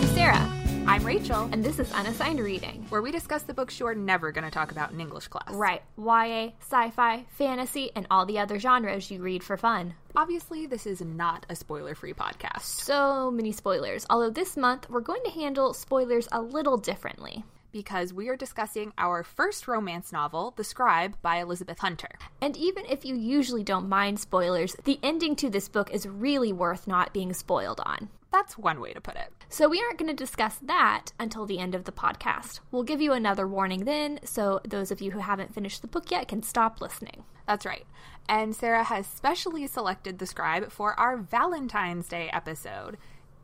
I'm Sarah, I'm Rachel, and this is Unassigned Reading. where we discuss the books you're never going to talk about in English class. Right, YA, sci fi, fantasy, and all the other genres you read for fun. Obviously, this is not a spoiler free podcast. So many spoilers, although this month we're going to handle spoilers a little differently. Because we are discussing our first romance novel, The Scribe by Elizabeth Hunter. And even if you usually don't mind spoilers, the ending to this book is really worth not being spoiled on. That's one way to put it. So we aren't going to discuss that until the end of the podcast. We'll give you another warning then, so those of you who haven't finished the book yet can stop listening. That's right. And Sarah has specially selected The Scribe for our Valentine's Day episode,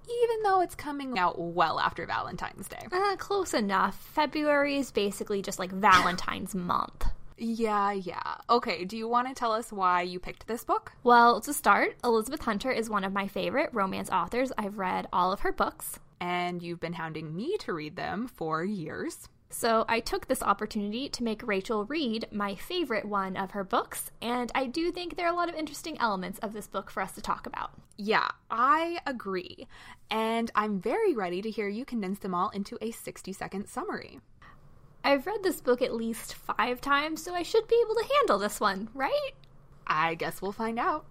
even though it's coming out well after Valentine's Day. Uh, close enough. February is basically just like Valentine's month. Yeah, yeah. Okay, do you want to tell us why you picked this book? Well, to start, Elizabeth Hunter is one of my favorite romance authors. I've read all of her books. And you've been hounding me to read them for years. So I took this opportunity to make Rachel read my favorite one of her books, and I do think there are a lot of interesting elements of this book for us to talk about. Yeah, I agree. And I'm very ready to hear you condense them all into a 60 second summary. I've read this book at least five times, so I should be able to handle this one, right? I guess we'll find out.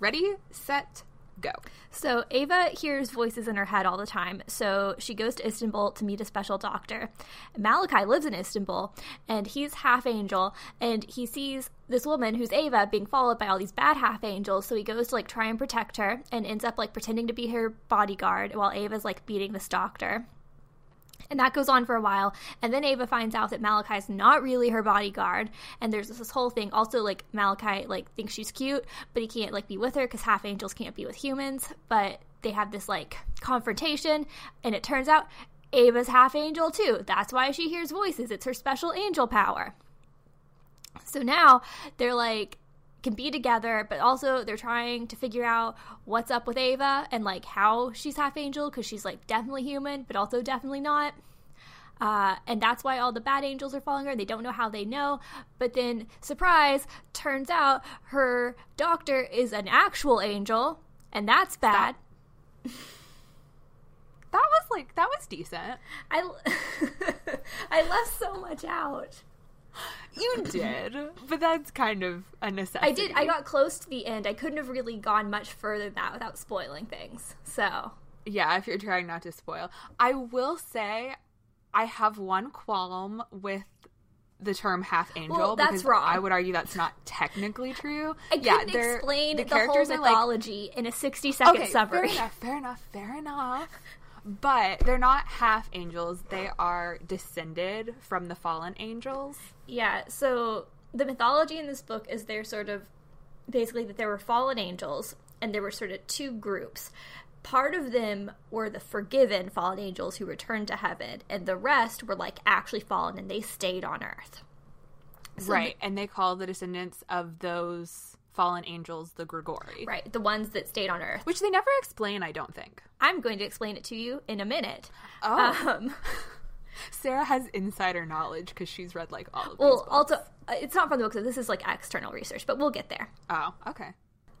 Ready, set, go. So Ava hears voices in her head all the time, so she goes to Istanbul to meet a special doctor. Malachi lives in Istanbul, and he's half angel, and he sees this woman who's Ava being followed by all these bad half angels, so he goes to like try and protect her and ends up like pretending to be her bodyguard while Ava's like beating this doctor. And that goes on for a while. And then Ava finds out that Malachi's not really her bodyguard. And there's this, whole thing. Also, like, Malachi, like, thinks she's cute, but he can't, like, be with her because half angels can't be with humans. But they have this, like, confrontation. And it turns out Ava's half angel, too. That's why she hears voices. It's her special angel power. So now they're, like, can be together, but also they're trying to figure out what's up with Ava and like how she's half angel because she's like definitely human, but also definitely not. Uh, and that's why all the bad angels are following her. They don't know how they know. But then, surprise, turns out her doctor is an actual angel, and that's bad. That was like, that was decent. I, I left so much out. You did, but that's kind of a necessity. I did. I got close to the end. I couldn't have really gone much further than that without spoiling things. So, Yeah, if you're trying not to spoil. I will say I have one qualm with the term half angel Well, that's because wrong. I would argue that's not technically true. I yeah, couldn't explain the, whole characters are like mythology in a 60 second okay, summary. Fair enough, fair enough, fair enough. But they're not half angels. They are descended from the fallen angels. Yeah, so the mythology in this book is they're sort of basically that there were fallen angels and there were sort of two groups. Part of them were the forgiven fallen angels who returned to heaven, and the rest were like actually fallen and they stayed on earth. So right. and they call the descendants of those fallen angels the Grigori. Right, the ones that stayed on earth. Which they never explain, I don't think. I'm going to explain it to you in a minute. Oh. Um, Sarah has insider knowledge because she's read like all of these well, also, uh, it's not from the book, so this is like external research, but we'll get there. Oh, okay.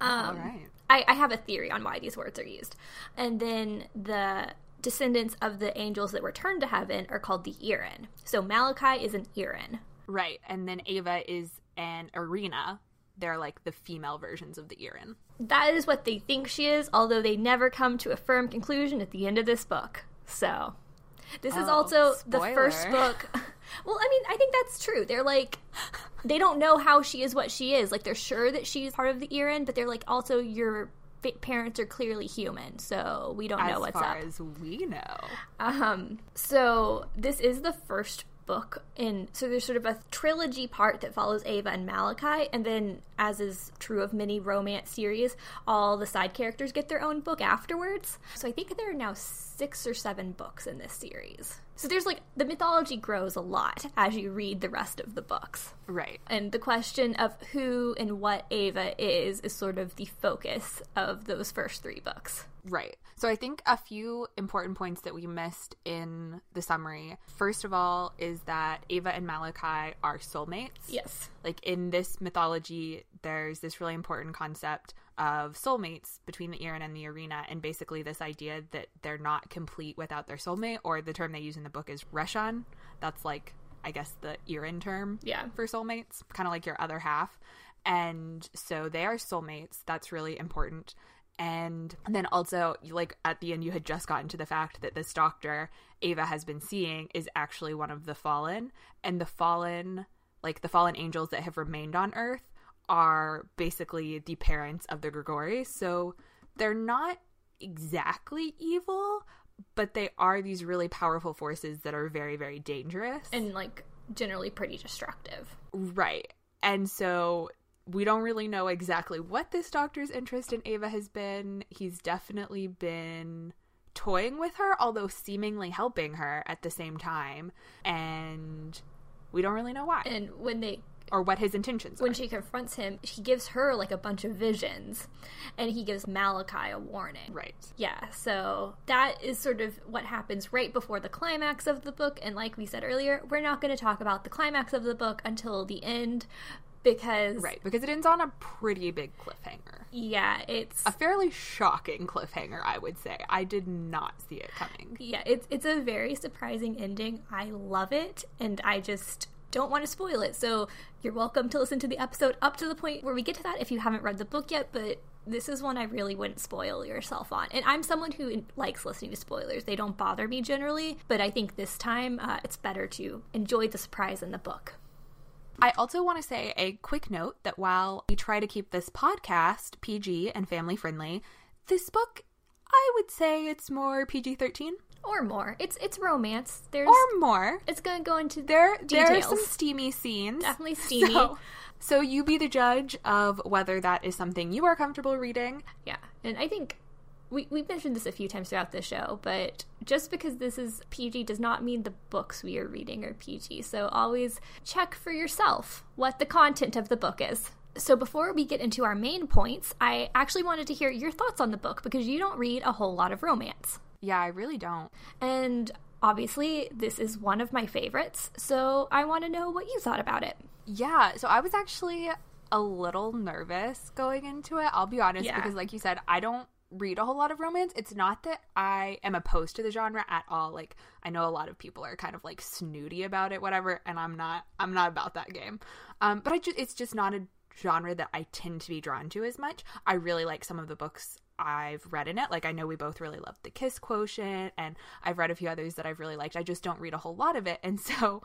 Um, all right. I, I have a theory on why these words are used. And then the descendants of the angels that returned to heaven are called the Irin. So Malachi is an Irin. Right. And then Ava is an Irina. They're like the female versions of the Irin. That is what they think she is, although they never come to a firm conclusion at the end of this book. So, this is Oh, also the first book. Well, I mean, I think that's true. They're like, they don't know how she is what she is. Like, they're sure that she's part of the Irin, but they're like, also, your parents are clearly human, so we don't know what's up. as we know. Um, so this is the first book in so there's sort of a trilogy part that follows Ava and Malachi, and then as is true of many romance series, all the side characters get their own book afterwards. So I think there are now six or seven books in this series. So there's like the mythology grows a lot as you read the rest of the books. Right. And the question of who and what Ava is is sort of the focus of those first three books. Right. So I think a few important points that we missed in the summary. First of all, is that Ava and Malachi are soulmates. Yes. Like in this mythology, there's this really important concept of soulmates between the Irin and the Irina, and basically this idea that they're not complete without their soulmate, or the term they use in the book is Reshon. That's like, I guess, the Irin term Yeah. for soulmates, kind of like your other half. And so they are soulmates. That's really important. And then also, like at the end, you had just gotten to the fact that this doctor Ava has been seeing is actually one of the fallen. And the fallen, like the fallen angels that have remained on Earth, are basically the parents of the Grigori. So they're not exactly evil, but they are these really powerful forces that are very, very dangerous. And like generally pretty destructive. Right. And so we don't really know exactly what this doctor's interest in Ava has been. He's definitely been toying with her, although seemingly helping her at the same time. And we don't really know why And when they or what his intentions when are. she confronts him, he gives her like a bunch of visions and he gives Malachi a warning. right. Yeah, so that is sort of what happens right before the climax of the book. And like we said earlier, we're not going to talk about the climax of the book until the end because, Right. Because it ends on a pretty big cliffhanger. yeah, it's. A fairly shocking cliffhanger, I would say. I did not see it coming. Yeah, it's it's a very surprising ending. I love it, and I just don't want to spoil it. So you're welcome to listen to the episode up to the point where we get to that if you haven't read the book yet. But this is one I really wouldn't spoil yourself on. And I'm someone who likes listening to spoilers; they don't bother me generally. But I think this time uh, it's better to enjoy the surprise in the book. I also want to say a quick note that while we try to keep this podcast PG and family friendly, this book, I would say it's more PG 13 Or more. It's it's romance. There's or more. it's going to go into There, there are some steamy scenes. Definitely steamy. So, so you be the judge of whether that is something you are comfortable reading. Yeah, and I think we we've mentioned this a few times throughout the show, but just because this is PG does not mean the books we are reading are PG. So always check for yourself what the content of the book is. So before we get into our main points, I actually wanted to hear your thoughts on the book because you don't read a whole lot of romance. Yeah, I really don't. And obviously, this is one of my favorites, so I want to know what you thought about it. Yeah, so I was actually a little nervous going into it. I'll be honest Yeah. because like you said, I don't read a whole lot of romance. It's not that I am opposed to the genre at all. Like I know a lot of people are kind of like snooty about it whatever and I'm not I'm not about that game. Um but I just it's just not a genre that I tend to be drawn to as much. I really like some of the books I've read in it. Like I know we both really loved The Kiss Quotient and I've read a few others that I've really liked. I just don't read a whole lot of it. And so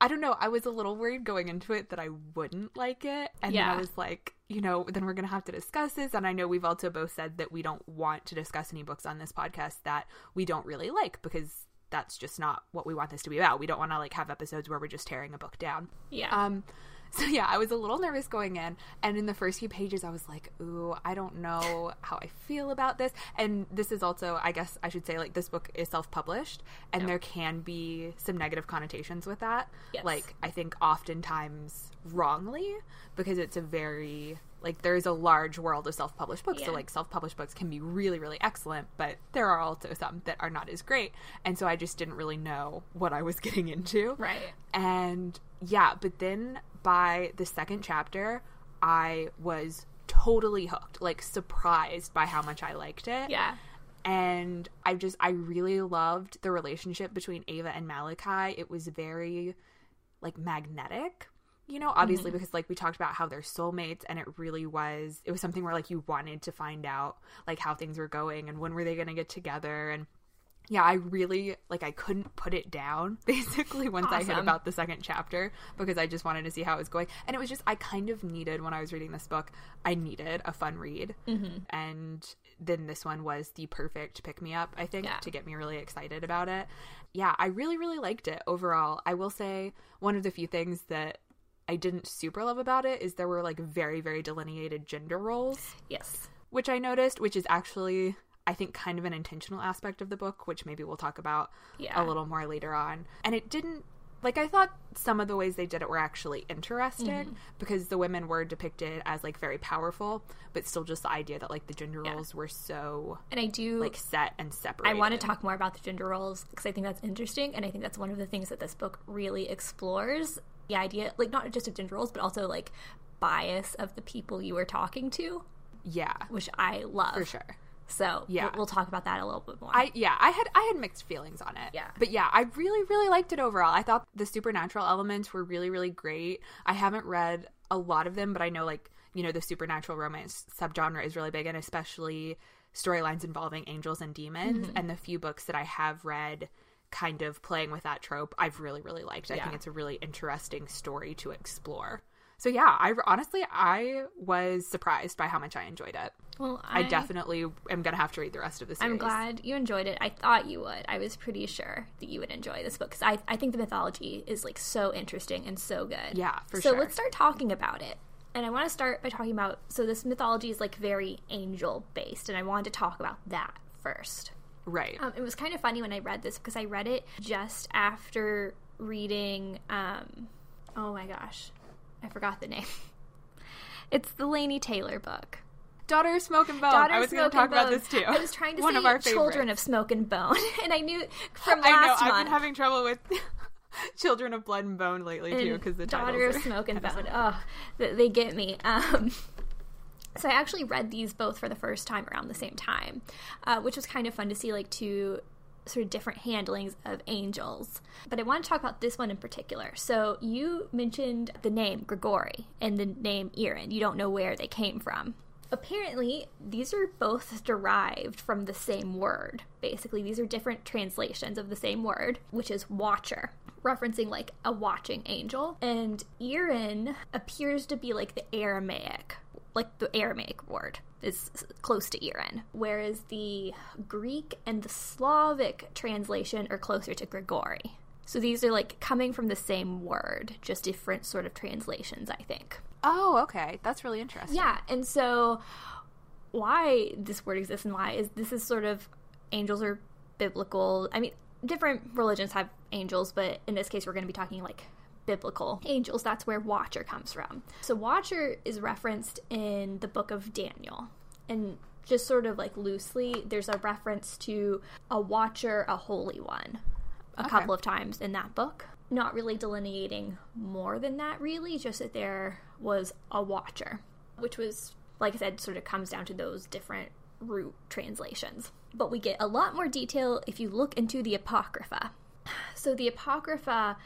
I don't know. I was a little worried going into it that I wouldn't like it. And Yeah. I was like, you know, then we're going to have to discuss this. And I know we've also both said that we don't want to discuss any books on this podcast that we don't really like because that's just not what we want this to be about. We don't want to like have episodes where we're just tearing a book down. Yeah. Um, so yeah, I was a little nervous going in, and in the first few pages, I was like, "Ooh, I don't know how I feel about this." And this is also, I guess, I should say, like this book is self-published, and there can be some negative connotations with that. Yes. Like I think oftentimes wrongly because it's a very like there's a large world of self-published books. So like self-published books can be really, really excellent, but there are also some that are not as great. And so I just didn't really know what I was getting into. right. And yeah, but then by the second chapter, I was totally hooked, like surprised by how much I liked it. Yeah. And I just, I really loved the relationship between Ava and Malachi. It was very like magnetic, you know, obviously mm-hmm. because like we talked about how they're soulmates and it really was, it was something where like you wanted to find out like how things were going and when were they going to get together. And yeah, I really like I couldn't put it down basically once I hit about the second chapter because I just wanted to see how it was going. And it was just I kind of needed when I was reading this book, I needed a fun read. Mm-hmm. And then this one was the perfect pick me up, I think, Yeah. to get me really excited about it. Yeah, I really really liked it overall. I will say one of the few things that I didn't super love about it is there were like very very delineated gender roles Yes. which I noticed, which is actually I think kind of an intentional aspect of the book, which maybe we'll talk about Yeah. a little more later on. And it didn't like I thought some of the ways they did it were actually interesting Mm-hmm. because the women were depicted as like very powerful, but still just the idea that like the gender Yeah. roles were so And I do like set and separate. I want to talk more about the gender roles because I think that's interesting, and I think that's one of the things that this book really explores. the idea, like not just of gender roles, but also like bias of the people you were talking to, Yeah, which I love. for sure. So Yeah. we'll, we'll talk about that a little bit more. I yeah, I had I had mixed feelings on it. Yeah. But yeah, I really really liked it overall. I thought the supernatural elements were really really great. I haven't read a lot of them, but I know like, you know, the supernatural romance subgenre is really big and especially storylines involving angels and demons Mm-hmm. and the few books that I have read kind of playing with that trope, I've really really liked. I Yeah. think it's a really interesting story to explore. So yeah, I honestly I was surprised by how much I enjoyed it. Well, I, definitely am gonna have to read the rest of the series. I'm glad you enjoyed it. I thought you would. I was pretty sure that you would enjoy this book because I, I think the mythology is like so interesting and so good. Yeah, for so sure. let's start talking about it. And I want to start by talking about so this mythology is like very angel based, and I wanted to talk about that first. Right. Um, it was kind of funny when I read this because I read it just after reading. Um, oh my gosh, I forgot the name. It's the Laini Taylor book. Daughter of Smoke and Bone. Daughter I was going to talk about this too. I was trying to One say of our Children favorites. of Smoke and Bone, and I knew from I know. last I've been having trouble with Children of Blood and Bone lately too because the Daughter of Smoke and Bone. Oh, they get me. Um, so I actually read these both for the first time around the same time, uh, which was kind of fun to see like two sort of different handlings of angels. But I want to talk about this one in particular. So you mentioned the name Grigori and the name Irin. You don't know where they came from. Apparently, these are both derived from the same word. Basically, these are different translations of the same word, which is watcher, referencing like a watching angel. And Irin appears to be like the Aramaic, like the Aramaic word is close to Irin, whereas the Greek and the Slavic translation are closer to Grigori. So these are like coming from the same word, just different sort of translations, I think. Oh, okay. That's really interesting. Yeah, and so why this word exists and why is this is sort of angels are biblical. I mean, different religions have angels, but in this case, we're going to be talking like biblical angels. That's where Watcher comes from. So Watcher is referenced in the book of Daniel, and just sort of like loosely, there's a reference to a Watcher, a holy one, a Okay. couple of times in that book. Not really delineating more than that, really, just that there was a Watcher, which was, like I said, sort of comes down to those different root translations. But we get a lot more detail if you look into the Apocrypha. So the Apocrypha,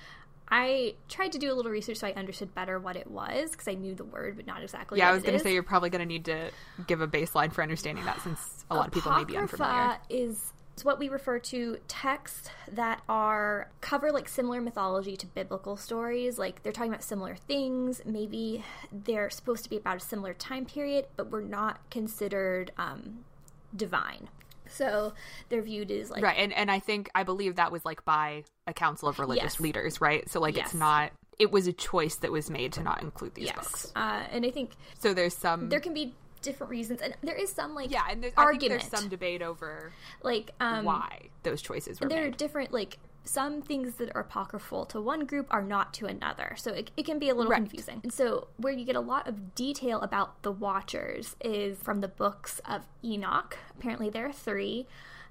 I tried to do a little research so I understood better what it was because I knew the word, but not exactly. Yeah, I was going to say you're probably going to need to give a baseline for understanding that since a lot of people may be unfamiliar. Apocrypha is is what we refer to texts that are cover like similar mythology to biblical stories. Like they're talking about similar things. Maybe they're supposed to be about a similar time period, but we're not considered um, divine. So they're viewed as like Right. And and I think I believe that was like by a council of religious Yes. leaders, right? So like Yes. it's not it was a choice that was made to not include these yes, books. uh, and I think So there's some there can be different reasons, and there is some like Yeah, and there's, I think argument, there's some debate over like um, why those choices were there are different like some things that are apocryphal to one group are not to another. So it, it can be a little Right. confusing. And so where you get a lot of detail about the watchers is from the books of enoch. Apparently there are three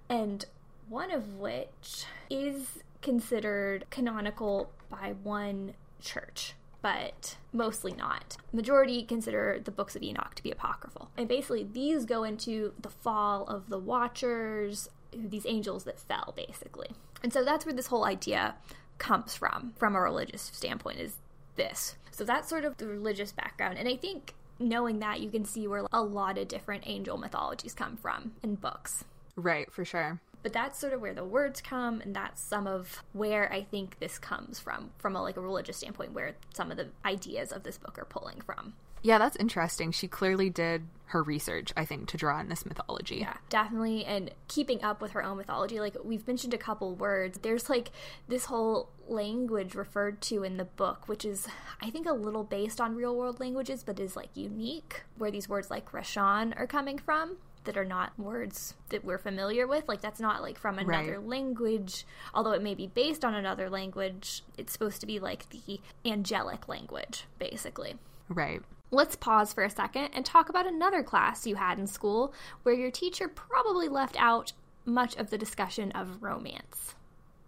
and one of which is considered canonical by one church but mostly not. Majority consider the books of Enoch to be apocryphal. And basically, these go into the fall of the Watchers, these angels that fell, basically. And so that's where this whole idea comes from, from a religious standpoint, is this. So that's sort of the religious background. And I think knowing that, you can see where a lot of different angel mythologies come from in books. Right, for sure. But that's sort of where the words come, and that's some of where I think this comes from, from a like a religious standpoint, where some of the ideas of this book are pulling from. Yeah, that's interesting. She clearly did her research, I think, to draw in this mythology. Yeah, definitely. And keeping up with her own mythology, like we've mentioned a couple words. There's like this whole language referred to in the book, which is, I think, a little based on real world languages, but is like unique, where these words like Reshon are coming from. That are not words that we're familiar with. Like, that's not like from another Right. language, although it may be based on another language. It's supposed to be like the angelic language, basically. Right. Let's pause for a second and talk about another class you had in school where your teacher probably left out much of the discussion of romance.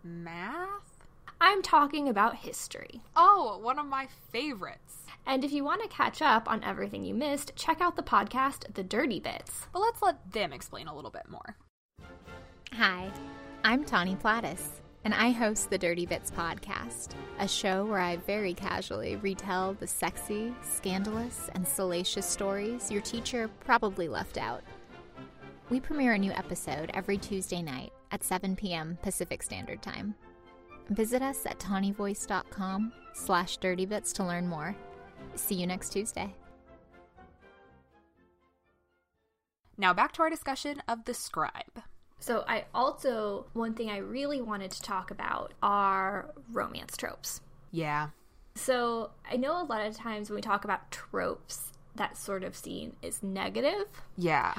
Math? I'm talking about history. Oh, one of my favorites. And if you want to catch up on everything you missed, check out the podcast, The Dirty Bits. But let's let them explain a little bit more. Hi, I'm Tawny Platis, and I host the Dirty Bits podcast, a show where I very casually retell the sexy, scandalous, and salacious stories your teacher probably left out. We premiere a new episode every Tuesday night at 7 p.m. Pacific Standard Time. Visit us at tawnyvoice.com slash dirtybits to learn more. See you next Tuesday. Now back to our discussion of the scribe. So, I also, one thing I really wanted to talk about are romance tropes. Yeah. So, I know a lot of times when we talk about tropes, that sort of scene is negative. Yeah.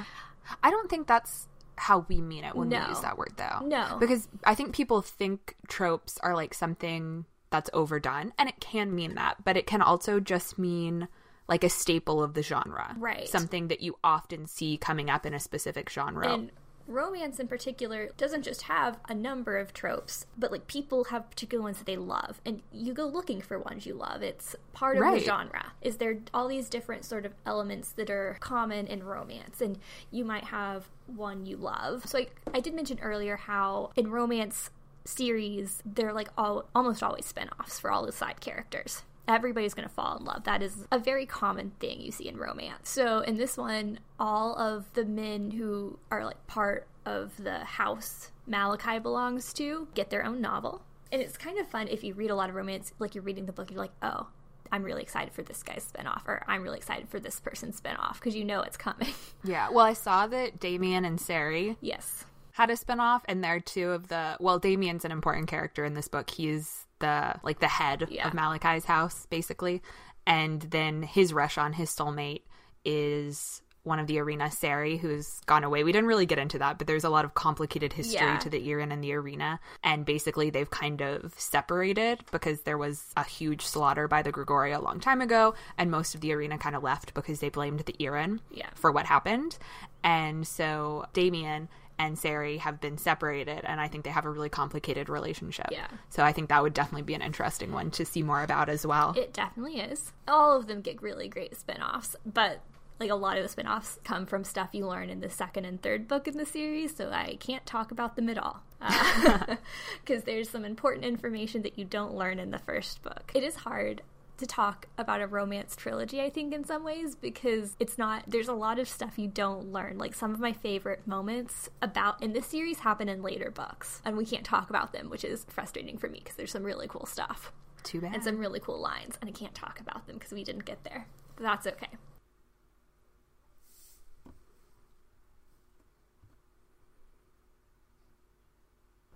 I don't think that's how we mean it when No. we use that word though. No. Because I think people think tropes are like something that's overdone and it can mean that, but it can also just mean like a staple of the genre. Right. Something that you often see coming up in a specific genre. And romance in particular doesn't just have a number of tropes, but like people have particular ones that they love, and you go looking for ones you love. It's part of Right. the genre. Is there all these different sort of elements that are common in romance, and you might have one you love. So I, I did mention earlier how in romance series they're like all almost always spin-offs for all the side characters everybody's going to fall in love. That is a very common thing you see in romance. So in this one, all of the men who are like part of the house Malachi belongs to get their own novel. And it's kind of fun if you read a lot of romance, like you're reading the book, you're like, oh, I'm really excited for this guy's spinoff, or I'm really excited for this person's spinoff, because you know it's coming. yeah. Well, I saw that Damien and Sari yes. Had a spinoff and they're two of the well, Damien's an important character in this book. He's the like the head Yeah. of Malachi's house, basically. And then his reshon his soulmate is one of the Irina Sari who's gone away. We didn't really get into that, but there's a lot of complicated history Yeah. to the Irin and the Irina. And basically they've kind of separated because there was a huge slaughter by the Grigori a long time ago, and most of the Irina kind of left because they blamed the Irin Yeah. for what happened. And so Damien and Sari have been separated, and I think they have a really complicated relationship. Yeah. So I think that would definitely be an interesting one to see more about as well. It definitely is. All of them get really great spin-offs, but like a lot of the spin-offs come from stuff you learn in the second and third book in the series, so I can't talk about them at all. Uh, because there's some important information that you don't learn in the first book. It is hard to talk about a romance trilogy, I think, in some ways, because it's not, there's a lot of stuff you don't learn. Like some of my favorite moments about in this series happen in later books, and we can't talk about them, which is frustrating for me because there's some really cool stuff Too bad. and some really cool lines, and I can't talk about them because we didn't get there. But that's okay.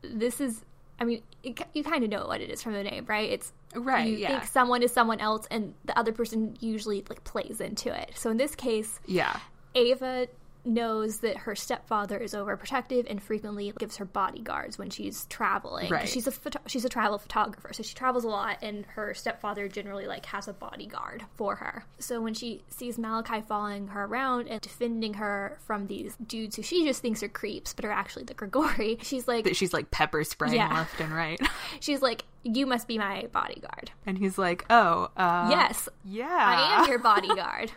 This is, I mean, it, you kind of know what it is from the name, right? It's Right, You yeah. think someone is someone else, and the other person usually like plays into it. So in this case, yeah. Ava knows that her stepfather is overprotective and frequently gives her bodyguards when she's traveling. Right. She's a photo- she's a travel photographer, so she travels a lot, and her stepfather generally like has a bodyguard for her. So when she sees Malachi following her around and defending her from these dudes who she just thinks are creeps, but are actually the Grigori, she's like, she's like pepper spraying Yeah. left and right. she's like, you must be my bodyguard. and he's like, oh, uh, yes, yeah. I am your bodyguard.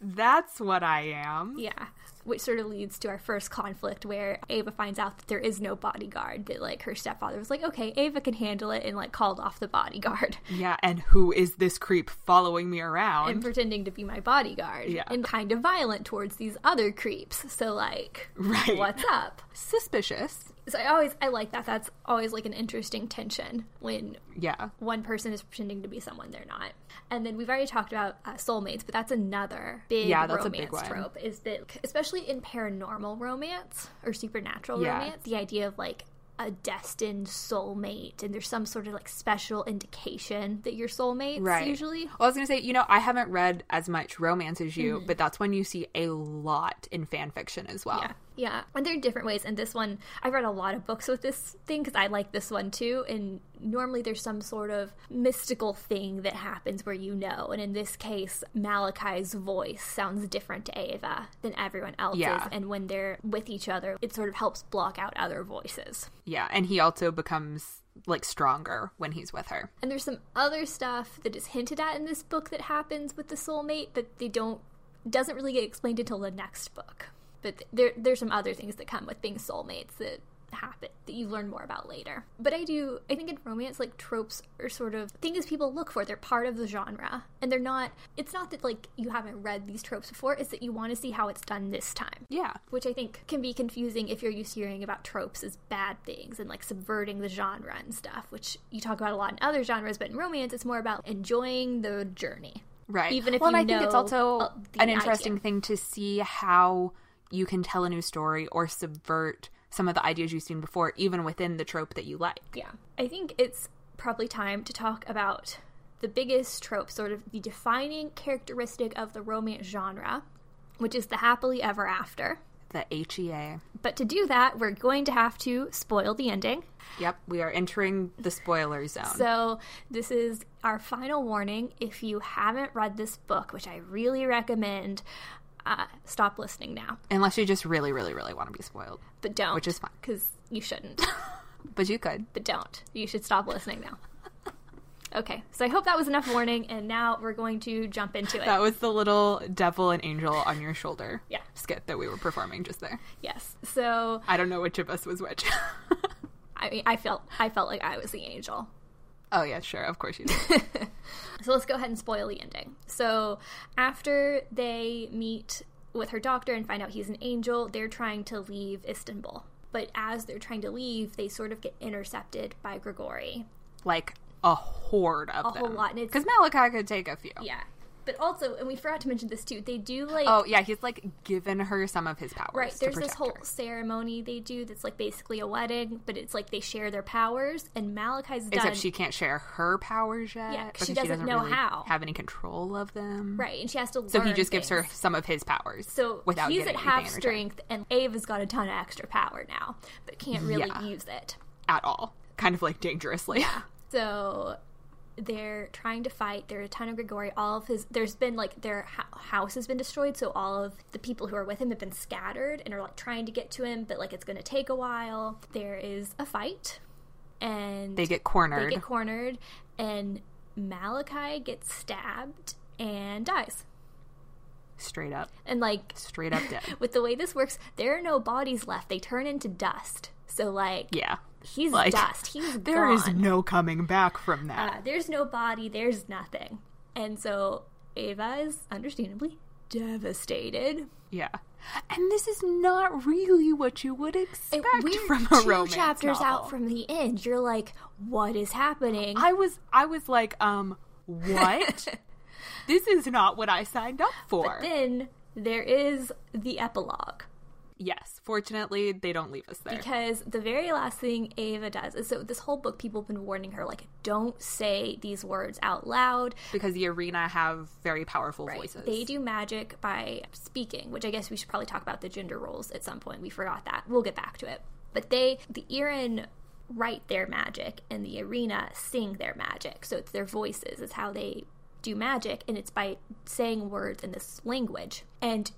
That's what I am. Yeah. Which sort of leads to our first conflict where Ava finds out that there is no bodyguard, that like her stepfather was like, okay, Ava can handle it, and like called off the bodyguard Yeah, and who is this creep following me around? and pretending to be my bodyguard. Yeah. And kind of violent towards these other creeps. So, like, Right. what's up? Suspicious. So, I always, I like that. That's always like an interesting tension when Yeah. one person is pretending to be someone they're not. And then we've already talked about uh, soulmates, but that's another big Yeah, that's a romance big one. trope. Is that especially in paranormal romance or supernatural Yeah. romance, the idea of like a destined soulmate, and there's some sort of like special indication that you're soulmates. Right. Usually, Well, I was gonna say, you know, I haven't read as much romance as you, Mm-hmm. but that's when you see a lot in fan fiction as well. Yeah. Yeah. And there are different ways. And this one, I've read a lot of books with this thing because I like this one too. And normally there's some sort of mystical thing that happens where you know. And in this case, Malachi's voice sounds different to Ava than everyone else's. Yeah. And when they're with each other, it sort of helps block out other voices. Yeah, and he also becomes like stronger when he's with her. And there's some other stuff that is hinted at in this book that happens with the soulmate, but they don't doesn't really get explained until the next book. But there there's some other things that come with being soulmates that happen that you learn more about later. But I do I think in romance like tropes are sort of things people look for. They're part of the genre. And they're not it's not that like you haven't read these tropes before, it's that you want to see how it's done this time. Yeah. Which I think can be confusing if you're used to hearing about tropes as bad things and like subverting the genre and stuff, which you talk about a lot in other genres, but in romance it's more about enjoying the journey. Right. Even if well, you and I think it's also an interesting idea. thing to see how you can tell a new story or subvert some of the ideas you've seen before, even within the trope that you like. Yeah. I think it's probably time to talk about the biggest trope, sort of the defining characteristic of the romance genre, which is the happily ever after. The HEA. But to do that, we're going to have to spoil the ending. Yep, we are entering the spoiler zone. So, this is our final warning. If you haven't read this book, which I really recommend, uh, stop listening now. Unless you just really, really, really want to be spoiled. But don't. Which is fine. Because you shouldn't. But you could. but don't. You should stop listening now. Okay, so I hope that was enough warning, and now we're going to jump into it. That was the little devil and angel on your shoulder Yeah. skit that we were performing just there. Yes. So I don't know which of us was which. I mean, I felt I felt like I was the angel. Oh, yeah, sure. Of course you do. So let's go ahead and spoil the ending. So after they meet with her doctor and find out he's an angel, they're trying to leave Istanbul. But as they're trying to leave, they sort of get intercepted by Grigori. like a horde of A them. whole lot, Because Malachi could take a few. Yeah. But also, and we forgot to mention this too, they do like Oh, yeah, he's like given her some of his powers. Right, there's this whole her. ceremony they do that's like basically a wedding, but it's like they share their powers, and Malachi's done. Except she can't share her powers yet. Yeah, 'cause she because doesn't know really how. Have any control of them. Right, and she has to learn. So he just gives her some of his powers. So without he's at half strength, and Ava's got a ton of extra power now, but can't really Yeah. use it. At all. Kind of like dangerously. So they're trying to fight. There are a ton of Grigori. All of his there's been like their ho- house has been destroyed, so all of the people who are with him have been scattered and are like trying to get to him, but like it's going to take a while. There is a fight, and They get cornered. they get cornered, and Malachi gets stabbed and dies. straight up. And like Straight up dead. with the way this works, there are no bodies left. They turn into dust. So like yeah. He's Like, dust. He's There is gone. no coming back from that. Uh, there's no body. There's nothing. And so Ava is understandably devastated. yeah. And this is not really what you would expect we're from a two romance chapters novel. out from the end. You're like, what is happening? I was I was like, um, what? this is not what I signed up for. then there is the epilogue. Yes, fortunately, they don't leave us there. Because the very last thing Ava does is so this whole book, people have been warning her, like, don't say these words out loud. because the Irina have very powerful Right. voices. They do magic by speaking, which I guess we should probably talk about the gender roles at some point. We forgot that. We'll get back to it. But they, the Irin, write their magic, and the Irina sing their magic. So it's their voices. It's how they do magic, and it's by saying words in this language. And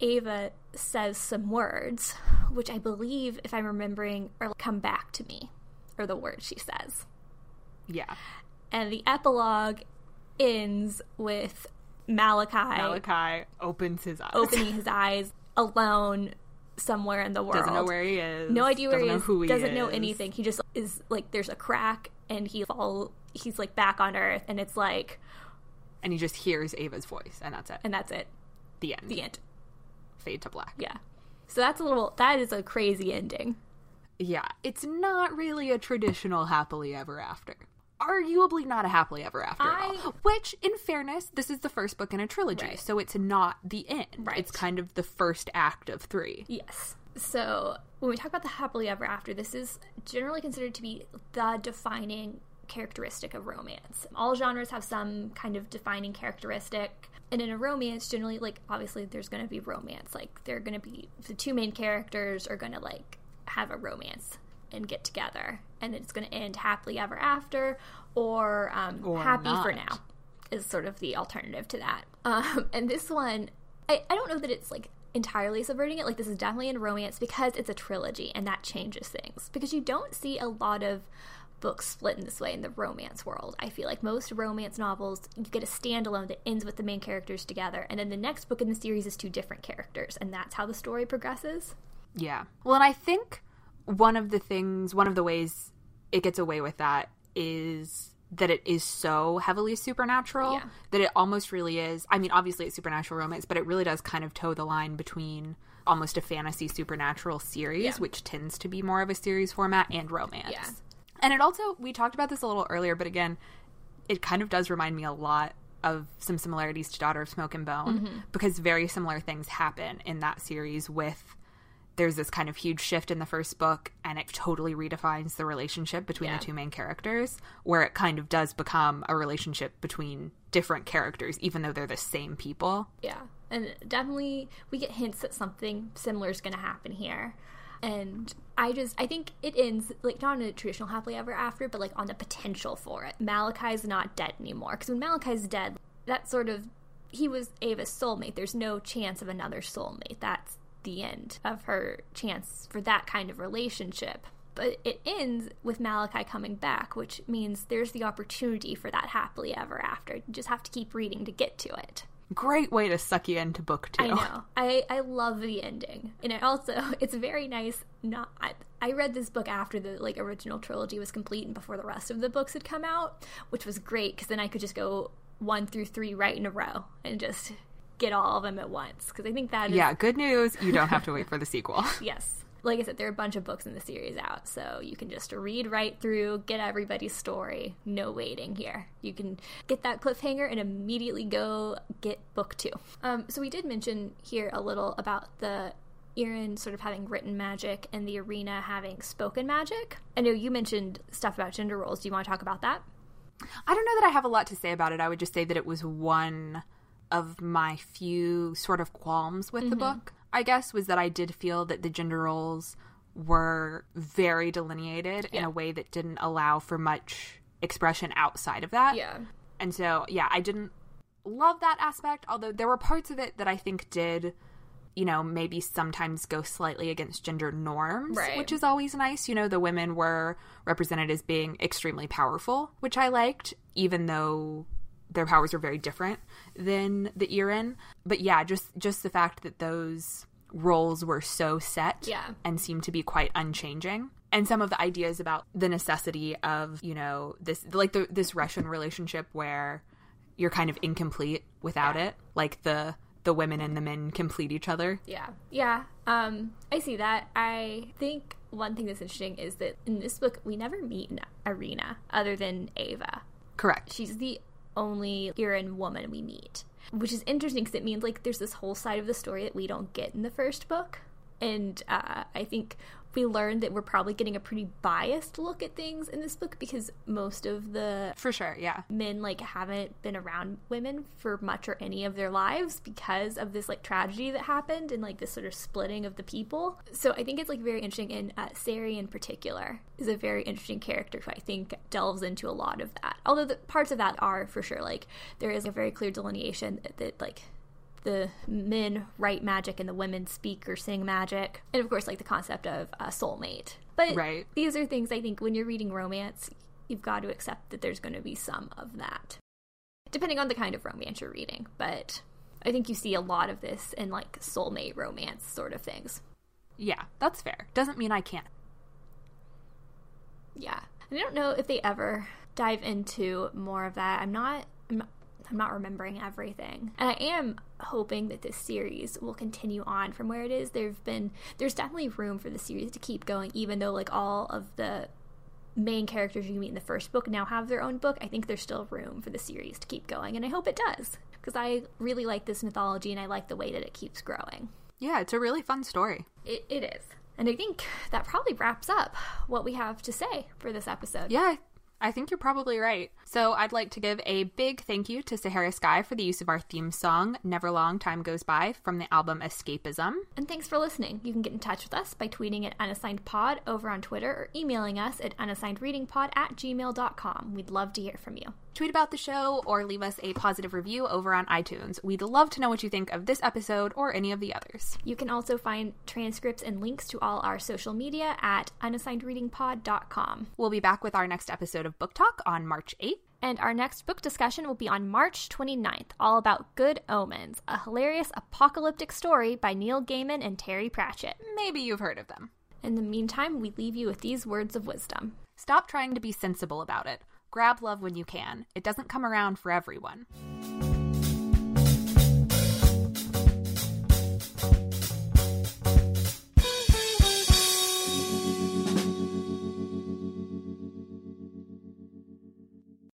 Ava says some words, which I believe, if I'm remembering, are come back to me, or the words she says. Yeah. And the epilogue ends with Malachi Malachi opens his eyes. opening his eyes alone somewhere in the world. Doesn't know where he is. no idea where doesn't he know is. who he doesn't know anything. He just is like there's a crack and he fall. He's like back on Earth, and it's like, And he just hears Ava's voice, and that's it. and that's it. the end. The end. Fade to black. Yeah. So that's a little. That is a crazy ending. Yeah, it's not really a traditional happily ever after. Arguably not a happily ever after I- all. Which, in fairness, this is the first book in a trilogy, Right. so it's not the end. Right. It's kind of the first act of three. Yes. So when we talk about the happily ever after, this is generally considered to be the defining characteristic of romance. All genres have some kind of defining characteristic. And in a romance, generally, like, obviously, there's going to be romance. Like, they're going to be, the two main characters are going to, like, have a romance and get together. And it's going to end happily ever after or, um, Or happy for now is sort of the alternative to that. Um, and this one, I, I don't know that it's like entirely subverting it. Like this is definitely in romance because it's a trilogy and that changes things. Because you don't see a lot of books split in this way in the romance world. I feel like most romance novels, you get a standalone that ends with the main characters together, and then the next book in the series is two different characters, and that's how the story progresses. Yeah. Well, and I think one of the things, one of the ways it gets away with that is that it is so heavily supernatural Yeah. that it almost really is. I mean, obviously it's supernatural romance, but it really does kind of toe the line between almost a fantasy supernatural series, Yeah. which tends to be more of a series format, and romance. Yeah. And it also, we talked about this a little earlier, but again, it kind of does remind me a lot of some similarities to Daughter of Smoke and Bone Mm-hmm. because very similar things happen in that series with there's this kind of huge shift in the first book and it totally redefines the relationship between Yeah. the two main characters where it kind of does become a relationship between different characters even though they're the same people Yeah. And definitely we get hints that something similar is going to happen here. And I just, I think it ends, like, not in a traditional happily ever after, but, like, on the potential for it. Malachi's not dead anymore. Because when Malachi's dead, that sort of, he was Ava's soulmate. There's no chance of another soulmate. That's the end of her chance for that kind of relationship. But it ends with Malachi coming back, which means there's the opportunity for that happily ever after. You just have to keep reading to get to it. Great way to suck you into book two I know. I, I love the ending, and I also it's very nice. Not I, I read this book after the like original trilogy was complete and before the rest of the books had come out, which was great because then I could just go one through three right in a row and just get all of them at once. Because I think that is yeah good news you don't have to wait for the sequel yes. Like I said, there are a bunch of books in the series out, so you can just read right through, get everybody's story. No waiting here. You can get that cliffhanger and immediately go get book two. Um, so we did mention here a little about the Irin sort of having written magic and the Irina having spoken magic. I know you mentioned stuff about gender roles. Do you want to talk about that? I don't know that I have a lot to say about it. I would just say that it was one of my few sort of qualms with the book, I guess, was that I did feel that the gender roles were very delineated in a way that didn't allow for much expression outside of that. Yeah. And so, yeah, I didn't love that aspect, although there were parts of it that I think did, you know, maybe sometimes go slightly against gender norms, Right. which is always nice. You know, the women were represented as being extremely powerful, which I liked, even though their powers were very different than the Irin. But yeah, just just the fact that those roles were so set Yeah. and seemed to be quite unchanging and some of the ideas about the necessity of you know this like the, this reshon relationship where you're kind of incomplete without it like the the women and the men complete each other Yeah. Yeah. Um, I see that. I think one thing that's interesting is that in this book, we never meet Irina other than Ava. correct She's the only Irin woman we meet, which is interesting because it means like there's this whole side of the story that we don't get in the first book. And uh, I think we learned that we're probably getting a pretty biased look at things in this book because most of the for sure yeah. men like haven't been around women for much or any of their lives because of this like tragedy that happened and like this sort of splitting of the people. So i think it's like very interesting and uh, sari in particular is a very interesting character who i think delves into a lot of that. Although the parts of that are for sure like there is a very clear delineation that, that like the men write magic and the women speak or sing magic and of course like the concept of a soulmate but Right. these are things I think when you're reading romance, you've got to accept that there's going to be some of that, depending on the kind of romance you're reading. But I think you see a lot of this in like soulmate romance sort of things. yeah that's fair doesn't mean i can't Yeah, and I don't know if they ever dive into more of that. I'm not. I'm not I'm not remembering everything. And I am hoping that this series will continue on from where it is. There've been there's definitely room for the series to keep going even though like all of the main characters you meet in the first book now have their own book. I think there's still room for the series to keep going and I hope it does because I really like this mythology and I like the way that it keeps growing. yeah it's a really fun story It, it is. And I think that probably wraps up what we have to say for this episode. yeah I think you're probably right. So I'd like to give a big thank you to Sahara Sky for the use of our theme song, Never Long Time Goes By, from the album Escapism. And thanks for listening. You can get in touch with us by tweeting at unassignedpod over on Twitter or emailing us at unassignedreadingpod at gmail.com. We'd love to hear from you. Tweet about the show or leave us a positive review over on iTunes. We'd love to know what you think of this episode or any of the others. You can also find transcripts and links to all our social media at unassignedreadingpod.com. We'll be back with our next episode of Book Talk on March 8th. And our next book discussion will be on March 29th, all about Good Omens, a hilarious apocalyptic story by Neil Gaiman and Terry Pratchett. Maybe you've heard of them. In the meantime, we leave you with these words of wisdom Stop trying to be sensible about it. Grab love when you can. It doesn't come around for everyone.